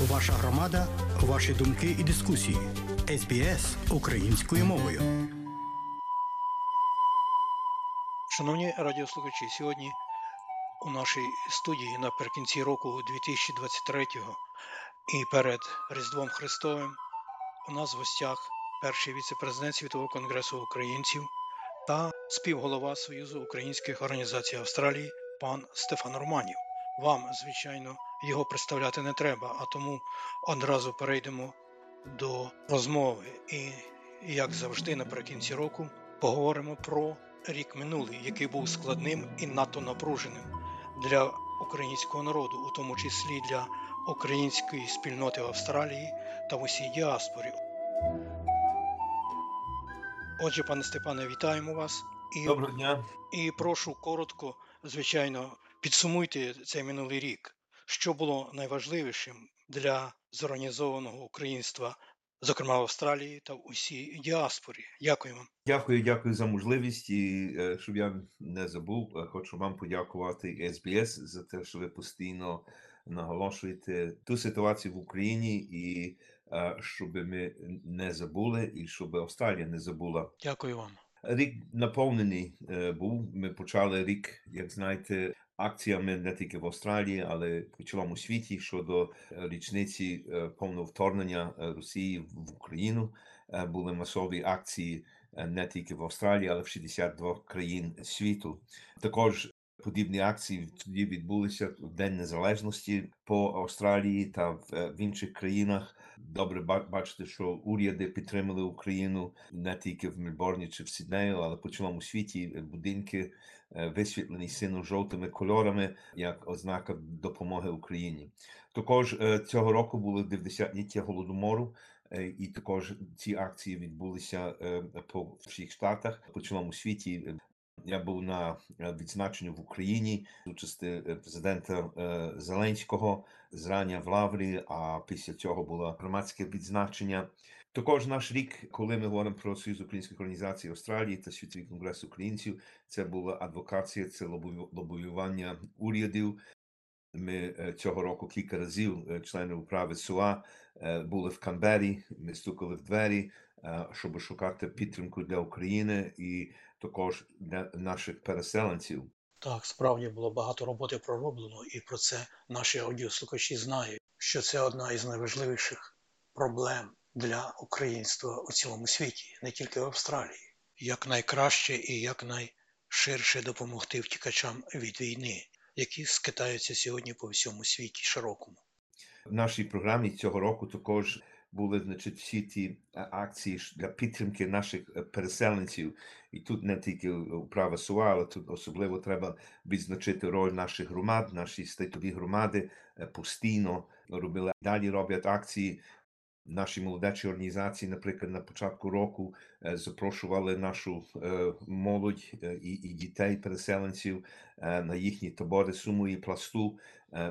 Ваша громада, ваші думки і дискусії. СБС українською мовою. Шановні радіослухачі, сьогодні у нашій студії наприкінці року 2023 і перед Різдвом Христовим у нас в гостях перший віце-президент Світового конгресу українців та співголова Союзу українських організацій Австралії пан Стефан Романів. Вам, звичайно, його представляти не треба, а тому одразу перейдемо до розмови. І, як завжди, наприкінці року поговоримо про рік минулий, який був складним і надто напруженим для українського народу, у тому числі для української спільноти в Австралії та в усій діаспорі. Отже, пане Степане, вітаємо вас і, Доброго дня. і прошу коротко, звичайно, підсумуйте цей минулий рік. Що було найважливішим для зорганізованого українства, зокрема в Австралії та в усій діаспорі? Дякую вам. Дякую, дякую за можливість. І е, щоб я не забув, е, хочу вам подякувати СБС за те, що ви постійно наголошуєте ту ситуацію в Україні, і е, щоб ми не забули, і щоб Австралія не забула. Дякую вам. Рік наповнений е, був. Ми почали рік, як знаєте, акціями не тільки в Австралії, але по цілому світі щодо річниці повного вторгнення Росії в Україну. Були масові акції не тільки в Австралії, але в 62 країн світу. Також подібні акції тоді відбулися в День Незалежності по Австралії та в, е, інших країнах. Добре ба- бачити, що уряди підтримали Україну не тільки в Мельбурні чи в Сіднею, але по цілому світі будинки е, висвітлені сино-жовтими кольорами як ознака допомоги Україні. Також е, цього року було 90-ліття голодомору, і також ці акції відбулися по всіх штатах по цілому світі. Я був на е, відзначенні в Україні з участі е, президента е, Зеленського зрання в Лаврі. А після цього було громадське відзначення. Також наш рік, коли ми говоримо про Союз українських організацій Австралії та Світовий конгрес українців, це була адвокація, це лобою- урядів. Ми е, цього року кілька разів е, члени управи СУА е, були в Канбері. Ми стукали в двері, щоб шукати підтримку для України і також для наших переселенців. Так, справді було багато роботи пророблено, і про це наші аудіослухачі знають, що це одна із найважливіших проблем для українства у цілому світі, не тільки в Австралії. Як найкраще і як найширше допомогти втікачам від війни, які скитаються сьогодні по всьому світі широкому. В нашій програмі цього року також були значить, всі ті акції для підтримки наших е, переселенців. І тут не тільки управа СУА, але тут особливо треба відзначити роль наших громад, наші статові громади е, постійно робили далі роблять акції. Наші молодечі організації, наприклад, на початку року запрошували нашу молодь і, і дітей переселенців на їхні табори Суму і пласту.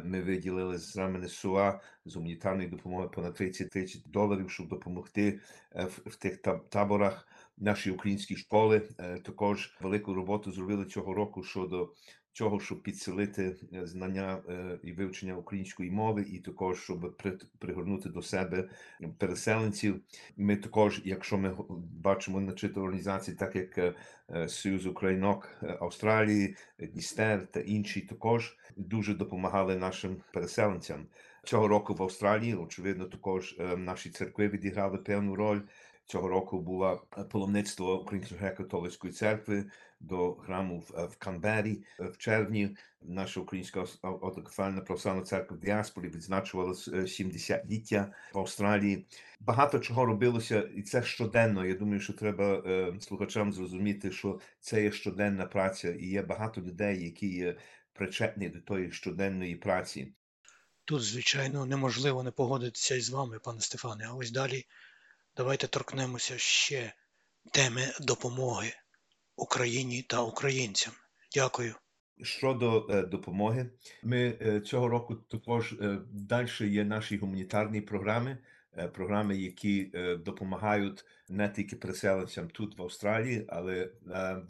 Ми виділили з рамени СУА з гуманітарної допомоги понад 30 тисяч доларів, щоб допомогти в, в тих таб- таборах. Наші українські школи також велику роботу зробили цього року щодо цього, щоб підсилити е, знання е, і вивчення української мови, і також щоб пригорнути до себе переселенців. Ми також, якщо ми бачимо значить, організації, так як е, Союз Українок Австралії, Дністер та інші, також дуже допомагали нашим переселенцям. Цього року в Австралії, очевидно, також наші церкви відіграли певну роль. Цього року було паломництво Української греко-католицької церкви до храму в, в Канбері в червні. Наша українська автокефальна православна церква в діаспорі відзначувала с- е, 70-ліття в Австралії. Багато чого робилося, і це щоденно. Я думаю, що треба слухачам зрозуміти, що це є щоденна праця, і є багато людей, які є причетні до тої щоденної праці. Тут, звичайно, неможливо не погодитися із вами, пане Стефане. А ось далі давайте торкнемося ще теми допомоги Україні та українцям. Дякую. Щодо е, допомоги, ми е, цього року також е, далі є наші гуманітарні програми, е, програми, які е, допомагають не тільки переселенцям тут в Австралії, але е,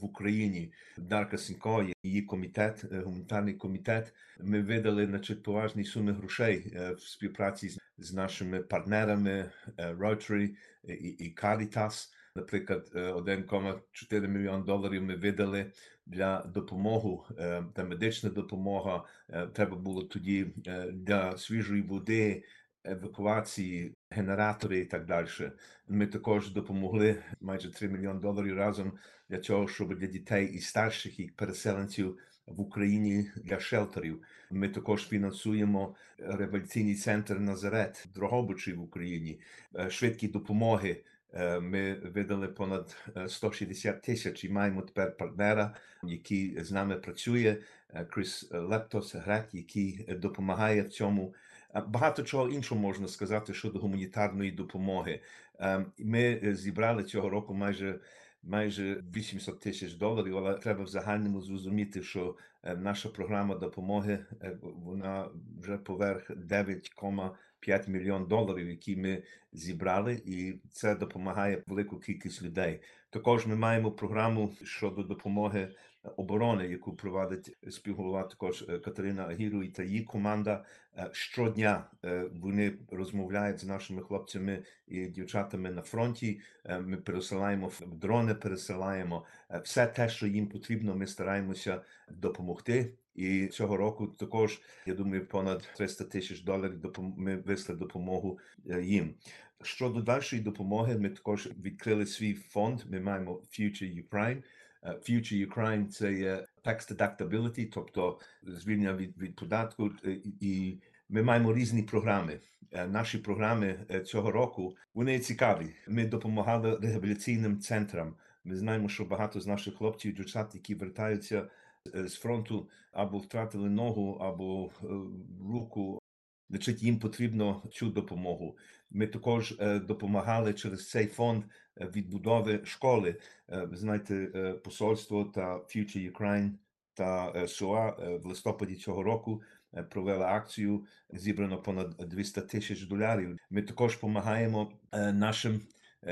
в Україні. Дарка Сінько, її комітет, е, гуманітарний комітет. Ми видали значить, поважні суми грошей е, в співпраці з, з нашими партнерами е, Rotary і, і Caritas. Наприклад, е, 1,4 мільйон доларів ми видали для допомоги, е, та медична допомога. Е, Треба було тоді е, для свіжої води, евакуації, генератори і так далі. Ми також допомогли майже 3 мільйони доларів разом для цього, щоб для дітей і старших і переселенців в Україні для шелтерів. Ми також фінансуємо реабілітаційний центр Назарет Дрогобичі в Україні, е, швидкі допомоги. Е, Ми видали понад е, 160 тисяч і маємо тепер партнера, який з нами працює. е, Крис Лептос, грек, який е, допомагає в цьому. Е, Багато чого іншого можна сказати щодо гуманітарної допомоги. Е, Ми е, зібрали цього року майже майже 800 тисяч доларів, але треба в загальному зрозуміти, що е, наша програма допомоги е, вона вже поверх 9,5 мільйон доларів, які ми зібрали, і це допомагає велику кількість людей. Також ми маємо програму щодо допомоги оборони, яку провадить співголова також е, Катерина Агіру і та її команда. Е, Щодня е, вони розмовляють з нашими хлопцями і дівчатами на фронті. Е, Ми пересилаємо дрони, пересилаємо Е, все те, що їм потрібно. Ми стараємося допомогти. І цього року також я думаю, понад 300 тисяч доларів ми висли допомогу е, їм. Щодо дальшої допомоги, ми також відкрили свій фонд. Ми маємо Future Ukraine. Е, Future Ukraine – це є tax deductibility, тобто звільнення від, від податку. е, і- ми маємо різні програми. Е, Наші програми е, цього року вони цікаві. Ми допомагали реабілітаційним центрам. Ми знаємо, що багато з наших хлопців і дівчат, які вертаються е, з фронту, або втратили ногу, або е, руку. Значить, їм потрібно цю допомогу. Ми також е, допомагали через цей фонд відбудови школи. Ви знаєте, посольство та Future Ukraine та е, в листопаді цього року провели акцію. Зібрано понад 200 тисяч доларів. Ми також допомагаємо нашим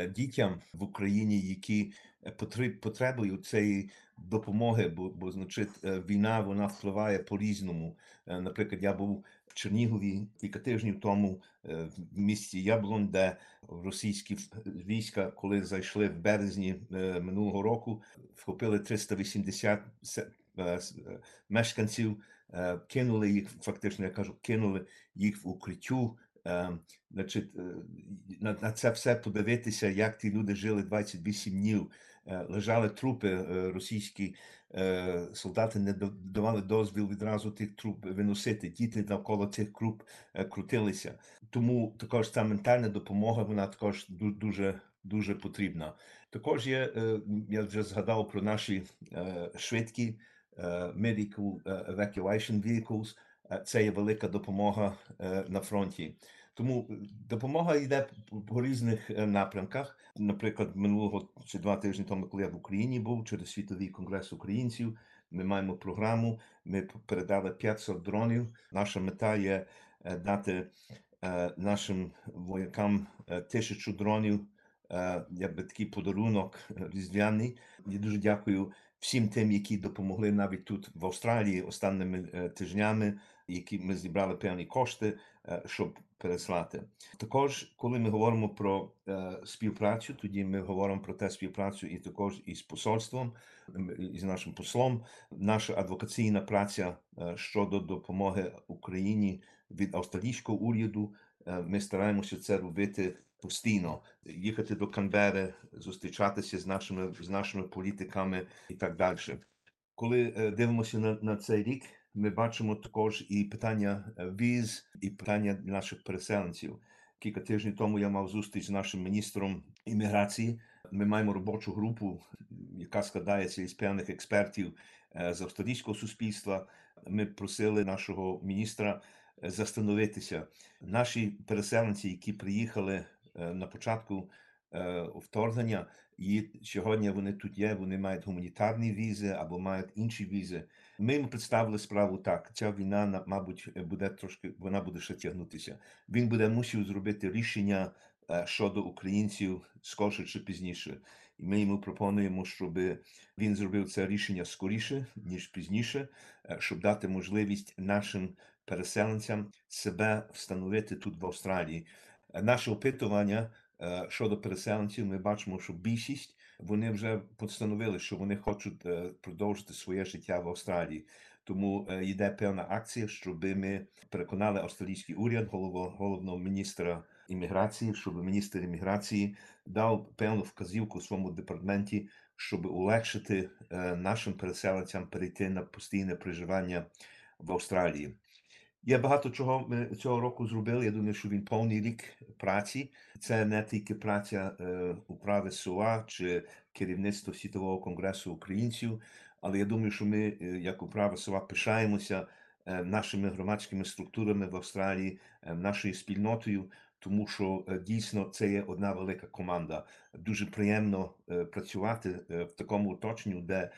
дітям в Україні, які е, потреб- цієї допомоги, бо, бо значить, е, війна вона впливає по-різному. Е, Наприклад, я був в Чернігові кілька тижнів тому е, в місті Яблон, де російські війська, коли зайшли в березні минулого року, вхопили 380 се- е, с- е, мешканців, кинули їх, фактично, я кажу, кинули їх в укриттю. Значить, на, на це все подивитися, як ті люди жили 28 днів. Е, Лежали трупи е, російські е, солдати не давали дозвіл відразу тих труп виносити. Діти навколо цих круп крутилися. Тому також ця ментальна допомога вона також дуже дуже потрібна. Також є, я вже згадав про наші швидкі medical evacuation vehicles. Це є велика допомога на фронті. Тому допомога йде по- різних е, напрямках. Наприклад, минулого чи два тижні тому, коли я в Україні був через світовий конгрес українців, ми маємо програму. Ми передали 500 дронів. Наша мета є е, дати е, нашим воякам тисячу дронів. Якби такий подарунок різдвяний. Я дуже дякую всім тим, які допомогли навіть тут в Австралії останніми тижнями, які ми зібрали певні кошти, щоб переслати. Також, коли ми говоримо про е, співпрацю, тоді ми говоримо про те співпрацю і також із посольством, м, і з нашим послом. Наша адвокаційна праця е, щодо допомоги Україні від австралійського уряду. е, Ми стараємося це робити постійно, їхати до Канбери, зустрічатися з нашими з нашими політиками і так далі. Коли е, дивимося на, на цей рік, ми бачимо також і питання е, віз, і питання наших переселенців. Кілька тижнів тому я мав зустріч з нашим міністром імміграції. Ми маємо робочу групу, яка складається із певних експертів е, з австралійського суспільства. Ми просили нашого міністра е, застановитися. Наші переселенці, які приїхали на початку вторгнення, і сьогодні вони тут є, вони мають гуманітарні візи або мають інші візи. Ми їм представили справу так. Ця війна, на- мабуть, буде трошки, вона буде ще тягнутися. Він буде мусив зробити рішення е, щодо українців скорше чи пізніше. І ми йому пропонуємо, щоб він зробив це рішення скоріше, ніж пізніше, е, щоб дати можливість нашим переселенцям себе встановити тут в Австралії. Е, Наше опитування е, щодо переселенців, ми бачимо, що більшість вони вже постановили, що вони хочуть е, продовжити своє життя в Австралії. Тому е, йде певна акція, щоб ми переконали австралійський уряд, голову, головного міністра імміграції, щоб міністр імміграції дав певну вказівку своєму департаменті, щоб улегшити е, нашим переселенцям перейти на постійне проживання в Австралії. Є багато чого ми цього року зробили. Я думаю, що він повний рік праці. Це не тільки праця е, управи СУА чи керівництво світового конгресу українців, але я думаю, що ми, е, як управа СУА, пишаємося е, нашими громадськими структурами в Австралії, е, нашою спільнотою, тому що е, дійсно це є одна велика команда. Дуже приємно е, працювати е, в такому оточенні, де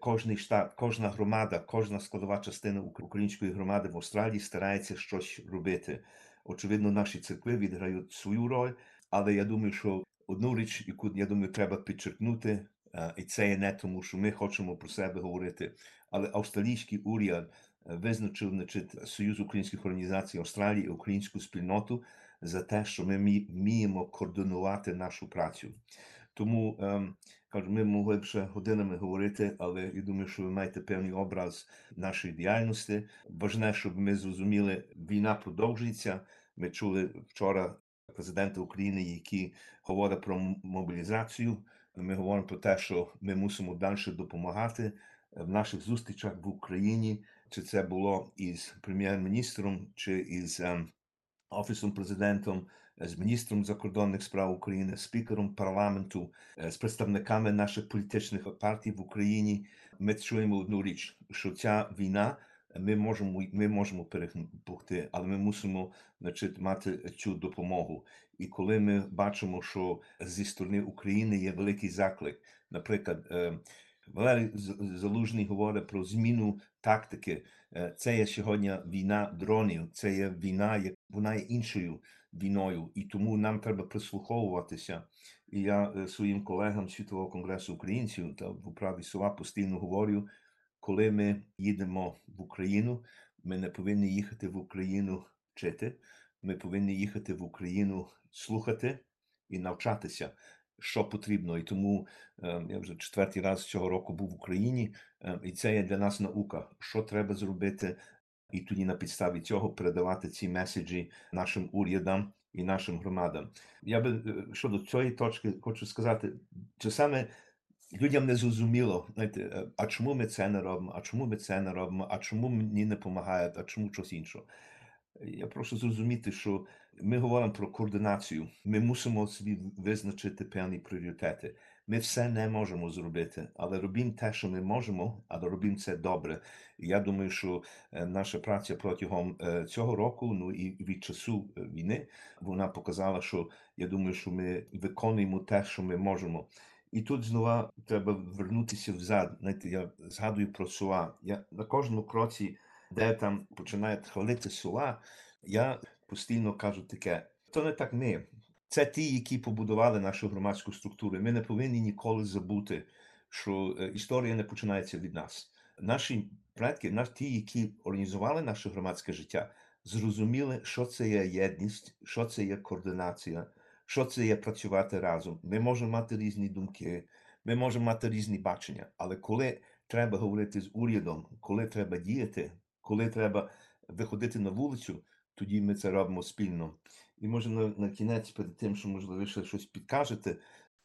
кожний штат, кожна громада, кожна складова частина української громади в Австралії старається щось робити. Очевидно, наші церкви відграють свою роль, але я думаю, що одну річ, яку я думаю, треба підчеркнути, і це є не тому, що ми хочемо про себе говорити, але австралійський уряд визначив значить, Союз українських організацій Австралії і українську спільноту за те, що ми вміємо координувати нашу працю. Тому ем, кажу, ми могли б ще годинами говорити, але я думаю, що ви маєте певний образ нашої діяльності. Важне, щоб ми зрозуміли, війна продовжується. Ми чули вчора президента України, який говорить про мобілізацію. Ми говоримо про те, що ми мусимо далі допомагати в наших зустрічах в Україні. Чи це було із прем'єр-міністром, чи із ем, офісом президентом, е, з міністром закордонних справ України, спікером парламенту, е, з представниками наших політичних партій в Україні. Ми чуємо одну річ, що ця війна е, ми можемо ми можемо перемогти, але ми мусимо значить, мати цю допомогу. І коли ми бачимо, що зі сторони України є великий заклик, наприклад. Валерій Залужний говорить про зміну тактики. Е, Це є сьогодні війна дронів, це є війна, як вона є іншою війною, і тому нам треба прислуховуватися. І я е, своїм колегам Світового конгресу українців та в управі села постійно говорю, коли ми їдемо в Україну, ми не повинні їхати в Україну вчити, ми повинні їхати в Україну слухати і навчатися, що потрібно. І тому е, я вже четвертий раз цього року був в Україні, е, і це є для нас наука, що треба зробити, і тоді на підставі цього передавати ці меседжі нашим урядам і нашим громадам. Я би е, щодо цієї точки хочу сказати, часами людям не зрозуміло, знаєте, а чому ми це не робимо, а чому ми це не робимо, а чому мені не допомагають, а чому щось інше. Я прошу зрозуміти, що ми говоримо про координацію. Ми мусимо собі визначити певні пріоритети. Ми все не можемо зробити, але робимо те, що ми можемо, але робимо це добре. Я думаю, що е, наша праця протягом е, цього року, ну і від часу е, війни, вона показала, що я думаю, що ми виконуємо те, що ми можемо. І тут знову треба вернутися взад. Знаєте, я згадую про села. Я на кожному кроці, де там починають хвалити села, я постійно кажу таке: то не так ми. Це ті, які побудували нашу громадську структуру. Ми не повинні ніколи забути, що е, історія не починається від нас. Наші предки, ті, які організували наше громадське життя, зрозуміли, що це є єдність, що це є координація, що це є працювати разом. Ми можемо мати різні думки, ми можемо мати різні бачення, але коли треба говорити з урядом, коли треба діяти, коли треба виходити на вулицю, тоді ми це робимо спільно. І може на, на кінець, перед тим, що можливо ще щось підкажете,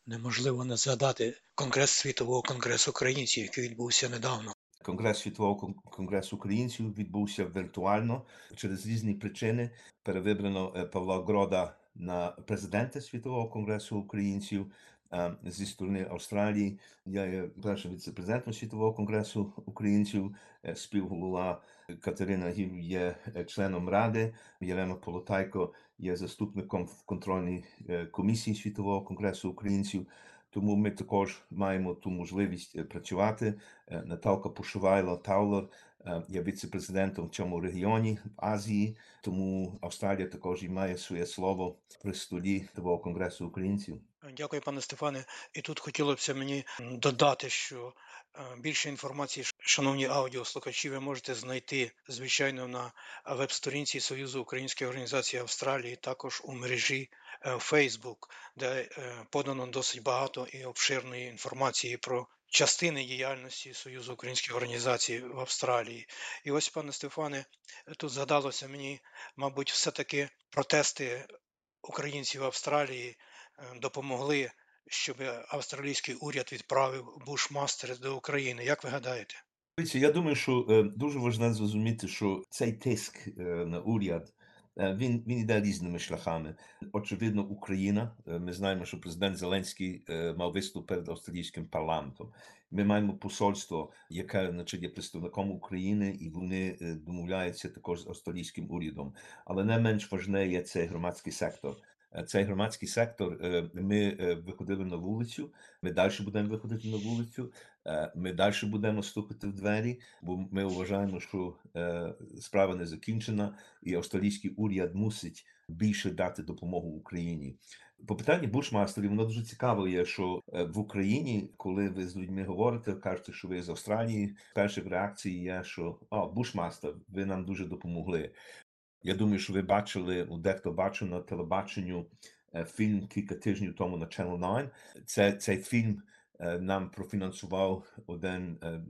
Неможливо не згадати Конгрес Світового конгресу українців, який відбувся недавно. Конгрес Світового конгресу українців відбувся віртуально через різні причини. Перевибрано е, Павла Грода на президента Світового конгресу українців зі сторони Австралії. Я є першим віце-президентом Світового конгресу українців, співголова Катерина Гів є членом ради. Єлена Полотайко є заступником в контрольній комісії Світового конгресу українців. Тому ми також маємо ту можливість працювати. Наталка Пушувайло Таулер е, є віце-президентом в цьому регіоні в Азії, тому Австралія також і має своє слово при столі того конгресу українців. Дякую, пане Стефане. І тут хотілося б мені додати, що е, більше інформації Шановні аудіослухачі, ви можете знайти, звичайно, на веб-сторінці Союзу Українських Організацій Австралії, також у мережі е, Facebook, де е, подано досить багато і обширної інформації про частини діяльності Союзу Українських Організацій в Австралії. І ось, пане Стефане, тут згадалося мені, мабуть, все-таки протести українців в Австралії е, допомогли, щоб австралійський уряд відправив бушмастер до України. Як ви гадаєте? Я думаю, що е, дуже важливо зрозуміти, що цей тиск е, на уряд він, він йде різними шляхами. Очевидно, Україна. е, Ми знаємо, що президент Зеленський е, мав виступ перед австралійським парламентом. Ми маємо посольство, яке значить, є представником України, і вони е, домовляються також з австралійським урядом. Але не менш важне є цей громадський сектор. Е, Цей громадський сектор. е, Ми е, виходили на вулицю. Ми далі будемо виходити на вулицю. Е, Ми далі будемо стукати в двері, бо ми вважаємо, що е, справа не закінчена, і австралійський уряд мусить більше дати допомогу Україні. По питанні бушмастерів, воно дуже цікаво є, що е, в Україні, коли ви з людьми говорите, кажете, що ви з Австралії, перших реакцій є, що о, бушмастер, ви нам дуже допомогли. Я думаю, що ви бачили, у дехто бачив на телебаченню фільм кілька тижнів тому на Channel 9. Це, цей фільм нам профінансував один е, е,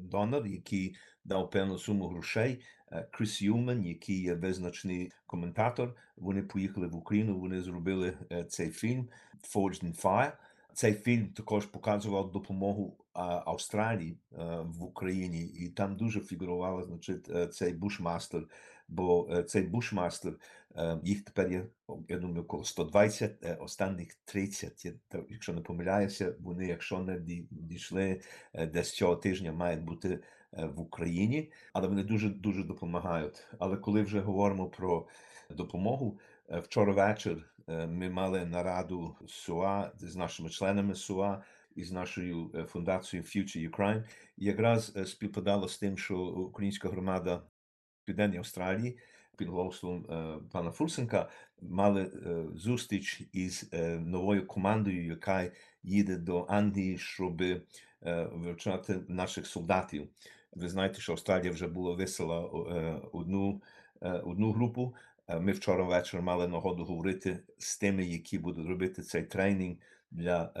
донор, який дав певну суму грошей. Е, Кріс Юмен, який є визначний коментатор. Вони поїхали в Україну, вони зробили е, цей фільм Forged in Fire. Цей фільм також показував допомогу Австралії е, в Україні, і там дуже фігурував значить, е, цей бушмастер, бо е, цей бушмастер, е, їх тепер є, я думаю, около 120, е, останніх 30, та- якщо не помиляюся, вони, якщо не ді- дійшли десь цього тижня, мають бути в Україні, але вони дуже дуже допомагають. Але коли вже говоримо про допомогу, вчора вечір ми мали нараду СУА з нашими членами СУА і з нашою фундацією Future Ukraine. І якраз співпадало з тим, що українська громада Південній Австралії під головством е, пана Фурсенка мали е, зустріч із е, новою командою, яка їде до Англії, щоб вивчати наших солдатів. Ви знаєте, що Австралія вже була висила одну, одну групу. Ми вчора ввечері мали нагоду говорити з тими, які будуть робити цей тренінг для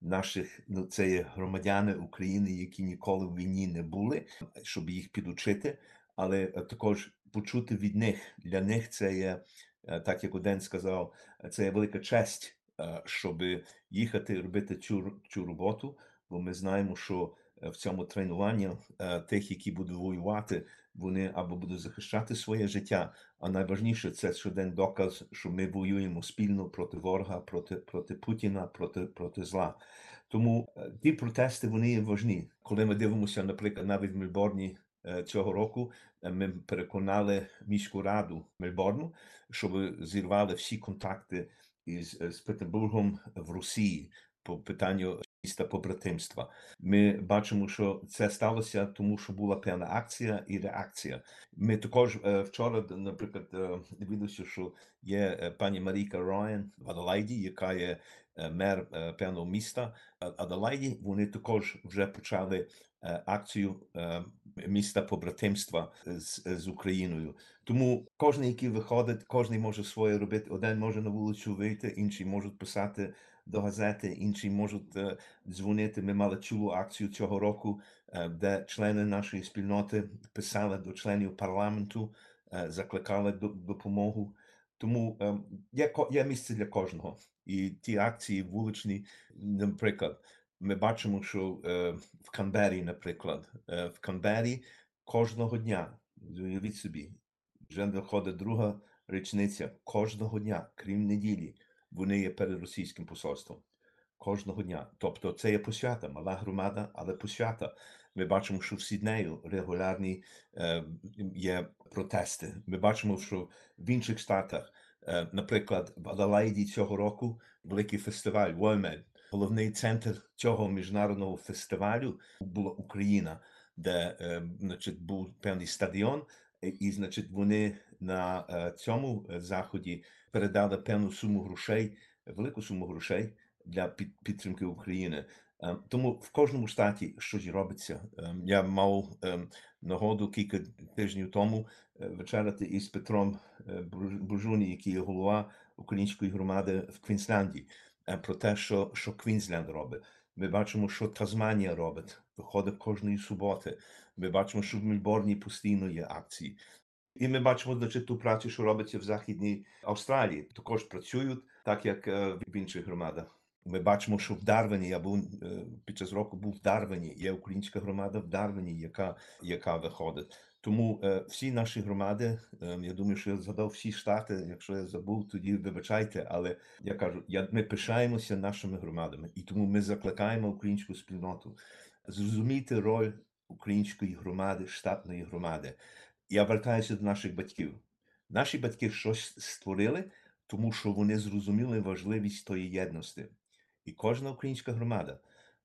наших ну, це є громадяни України, які ніколи в війні не були, щоб їх підучити, але е, також почути від них. Для них це є, е, так як один сказав, це є велика честь, е, щоб їхати робити цю, цю роботу, бо ми знаємо, що в цьому тренуванні тих, які будуть воювати, вони або будуть захищати своє життя, а найважніше це ще один доказ, що ми воюємо спільно проти ворога, проти, проти Путіна, проти, проти зла. Тому ті протести вони є важні. Коли ми дивимося, наприклад, навіть в Мельборні цього року, е, ми переконали міську раду Мельборну, щоб зірвали всі контакти із е, з Петербургом в Росії по питанню міста побратимства. Ми бачимо, що це сталося, тому що була певна акція і реакція. Ми також е, вчора, наприклад, е, дивилися, що є е, пані Маріка Роян в Аделайді, яка є е, мер е, певного міста А- Аделайді. Вони також вже почали е, акцію е, міста побратимства з, з Україною. Тому кожен, який виходить, кожен може своє робити. Один може на вулицю вийти, інші можуть писати до газети, інші можуть е, дзвонити. Ми мали цілу акцію цього року, е, де члени нашої спільноти писали до членів парламенту, е, закликали до допомогу. Тому е, є, є місце для кожного. І ті акції вуличні, наприклад, ми бачимо, що е, в Канбері, наприклад, е, в Канбері кожного дня, уявіть собі, вже доходить друга річниця кожного дня, крім неділі, вони є перед російським посольством. Кожного дня. Тобто це є посвята, мала громада, але посвята. Ми бачимо, що в Сіднею регулярні е, є протести. Ми бачимо, що в інших штатах, е, наприклад, в Адалайді цього року великий фестиваль WOMED. Головний центр цього міжнародного фестивалю була Україна, де е, значить, був певний стадіон, і, і значить, вони на е, цьому е, заході передали певну суму грошей, велику суму грошей для підтримки України. Тому в кожному штаті щось робиться. Я мав нагоду кілька тижнів тому е, вечеряти із Петром е, Бружуні, який є голова української громади в Квінсленді, е, про те, що, що Квінсленд робить. Ми бачимо, що Тазманія робить, виходить кожної суботи. Ми бачимо, що в Мельборні постійно є акції. І ми бачимо значить, ту працю, що робиться в Західній Австралії. Також працюють, так як е, в інших громадах. Ми бачимо, що в Дарвині, я був е, під час року був в Дарвині, є українська громада в Дарвині, яка, яка виходить. Тому е, всі наші громади, е, я думаю, що я згадав всі штати. Якщо я забув, тоді вибачайте. Але я кажу, я, ми пишаємося нашими громадами, і тому ми закликаємо українську спільноту зрозуміти роль української громади, штатної громади. Я вертаюся до наших батьків. Наші батьки щось створили, тому що вони зрозуміли важливість тої єдності. І кожна українська громада,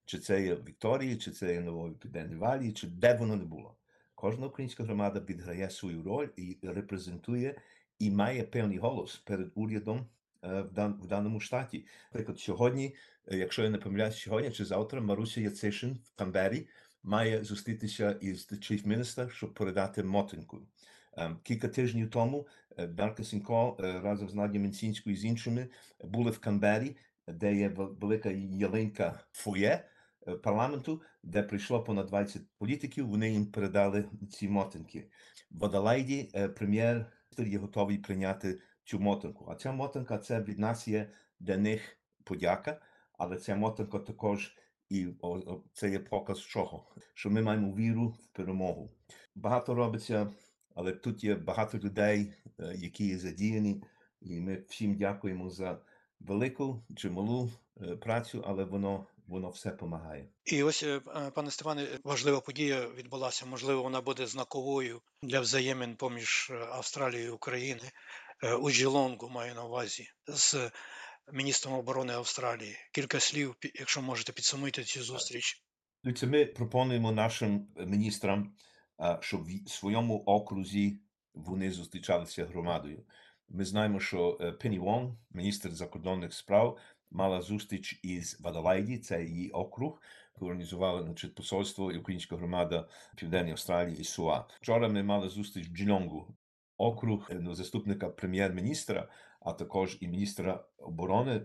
чи це є Вікторії, чи це є Нової Південній Валії, чи де воно не було. Кожна українська громада відграє свою роль і репрезентує і має певний голос перед урядом е, в, дан, в даному штаті. Наприклад, сьогодні, е, якщо я не помиляюсь, сьогодні чи завтра Маруся Яцишин в Камбері має зустрітися із Chief Minister, щоб передати мотинку. Ем, Кілька тижнів тому Дарка Сінько е, разом з Надією Менцінською і з іншими були в Камбері, де є велика ялинка фоє парламенту, де прийшло понад 20 політиків. Вони їм передали ці мотинки. В Адалайді е, прем'єр є готовий прийняти цю мотинку. А ця мотинка це від нас є для них подяка, але ця мотинка також і це є показ чого, що ми маємо віру в перемогу. Багато робиться, але тут є багато людей, е, які є задіяні, і ми всім дякуємо за велику чи малу е, працю, але воно, воно все допомагає. І ось, е, е, пане Степане, важлива подія відбулася. Можливо, вона буде знаковою для взаємин поміж е, Австралією і Україною. Е, У Джелонгу маю на увазі з міністром оборони Австралії. Кілька слів, якщо можете підсумуйте цю зустріч. Дивіться, ми пропонуємо нашим е, міністрам, щоб в своєму окрузі вони зустрічалися громадою. Ми знаємо, що е, Пенні Вон, міністр закордонних справ, мала зустріч із Вадалайді, це її округ. Організували значить, посольство і українська громада в Південній Австралії і СУА. Вчора ми мали зустріч в Джільонгу, округ ну, заступника прем'єр-міністра, а також і міністра оборони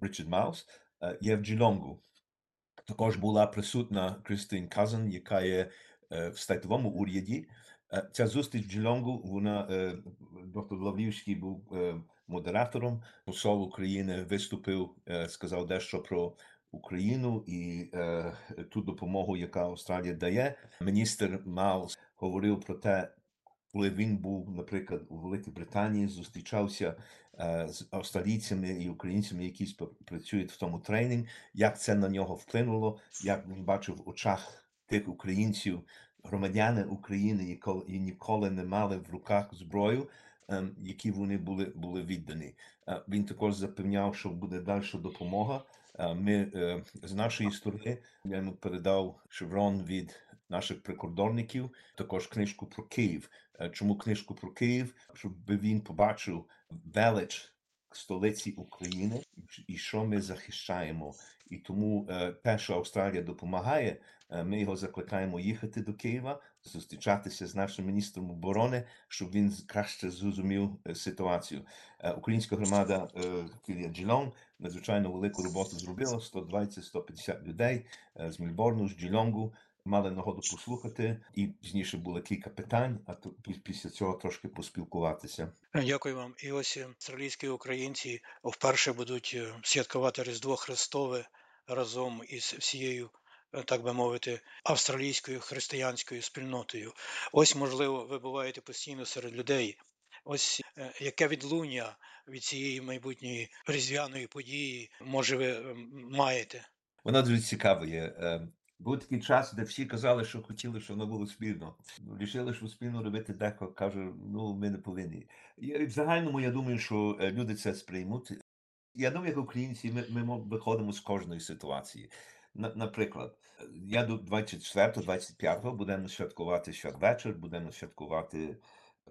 Річард Маус є в Джільонгу. Також була присутна Кристин Казан, яка є в статовому уряді. Е, Ця зустріч в Джелонгу, вона е, доктор Лаврівський був е, модератором. Посол України виступив, сказав дещо про Україну і ту допомогу, яка Австралія дає. Міністр Маус говорив про те, коли він був, наприклад, у Великій Британії, зустрічався з австралійцями і українцями, які працюють в тому тренінг, як це на нього вплинуло, як він бачив в очах тих українців, громадяни України, які ніколи не мали в руках зброю, ем, які вони були, були віддані. Е, Він також запевняв, що буде далі допомога. Е, Ми е, з нашої сторони я йому передав шеврон від наших прикордонників, також книжку про Київ. Чому книжку про Київ? Щоб він побачив велич столиці України і що ми захищаємо. І тому те, що Австралія допомагає, ми його закликаємо їхати до Києва, зустрічатися з нашим міністром оборони, щоб він краще зрозумів е, ситуацію. Е, Українська громада е, Кілія Джілонг надзвичайно велику роботу зробила 120-150 людей е, з Мільборну, з Джілонгу. Мали нагоду послухати, і пізніше було кілька питань, а то після цього трошки поспілкуватися. Е, Дякую вам. І ось е, австралійські українці вперше будуть е, святкувати Різдво Христове разом із всією, е, так би мовити, австралійською християнською спільнотою. Ось, можливо, ви буваєте постійно серед людей. Ось е, яке відлуння від цієї майбутньої різдвяної події, може, ви е, маєте? Вона дуже цікава є. Е, Був такий час, де всі казали, що хотіли, щоб воно було спільно. Рішили, що спільно робити дехто каже, ну ми не повинні. І в загальному я думаю, що е, люди це сприймуть. Я думаю, як українці, ми, ми виходимо з кожної ситуації. На, наприклад, е, я до 24-25 будемо святкувати святвечір, будемо святкувати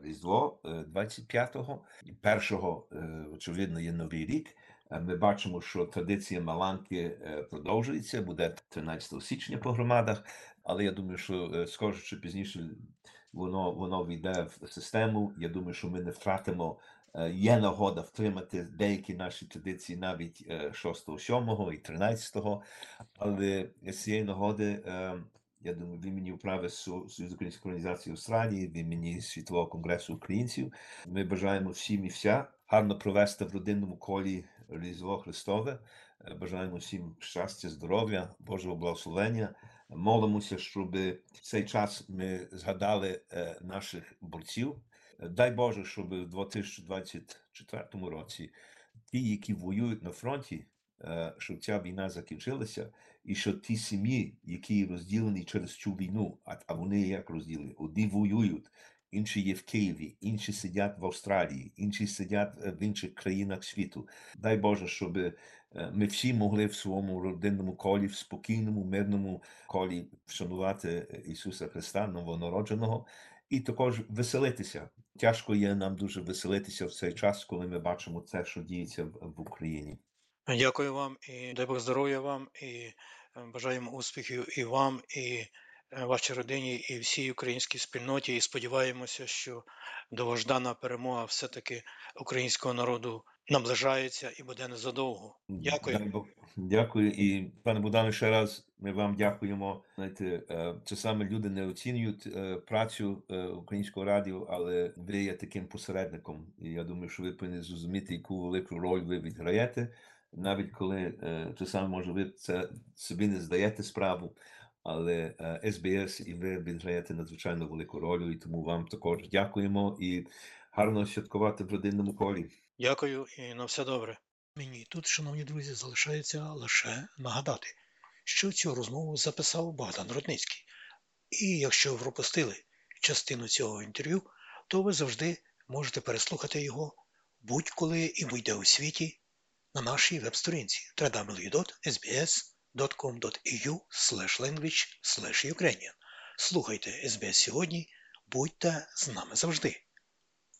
Різдво е, 25-го. І Першого, е, очевидно, є Новий рік. Е, Ми бачимо, що традиція Маланки е, продовжується, буде 13 січня по громадах, але я думаю, що е, скоріше чи пізніше воно, воно війде в систему. Я думаю, що ми не втратимо. Е, Є нагода втримати деякі наші традиції навіть е, 6, 7 і 13, але з цієї нагоди е, я думаю, в імені управи Союзу української організації Австралії, в імені Світового конгресу українців. Ми бажаємо всім і вся гарно провести в родинному колі Різдво Христове. Е, Бажаємо всім щастя, здоров'я, Божого благословення. Молимося, щоб в цей час ми згадали е, наших борців. Дай Боже, щоб в 2024 році ті, які воюють на фронті, е, щоб ця війна закінчилася, і що ті сім'ї, які розділені через цю війну, а, а вони як розділені? Одні воюють, інші є в Києві, інші сидять в Австралії, інші сидять е, в інших країнах світу. Дай Боже, щоб е, ми всі могли в своєму родинному колі, в спокійному, мирному колі вшанувати Ісуса Христа, новонародженого, і також веселитися. Тяжко є нам дуже веселитися в цей час, коли ми бачимо це, що діється в, Україні. Дякую вам і дай Бог здоров'я вам, і е, бажаємо успіхів і вам, і е, вашій родині, і всій українській спільноті. І сподіваємося, що довождана перемога все-таки українського народу наближається і буде незадовго. Дякую. Дякую. І пане Богдане, ще раз ми вам дякуємо. Знаєте, е, часами люди не оцінюють е, працю е, українського радіо, але ви є таким посередником. І я думаю, що ви повинні зрозуміти, яку велику роль ви відграєте, навіть коли е, часами може ви це собі не здаєте справу. Але СБС і ви відграєте надзвичайно велику роль, і тому вам також дякуємо і гарно святкувати в родинному колі. Дякую і на все добре. Мені тут, шановні друзі, залишається лише нагадати, що цю розмову записав Богдан Рудницький. І якщо ви пропустили частину цього інтерв'ю, то ви завжди можете переслухати його будь-коли і будь-де у світі на нашій веб-сторінці www.sbs.com.au language Ukrainian. Слухайте SBS сьогодні, будьте з нами завжди.